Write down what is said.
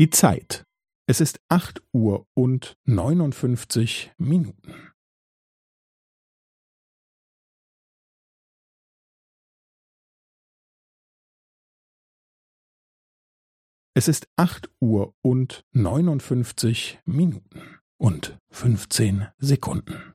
Die Zeit. Es ist acht Uhr und neunundfünfzig Minuten. Es ist acht Uhr und neunundfünfzig Minuten und fünfzehn Sekunden.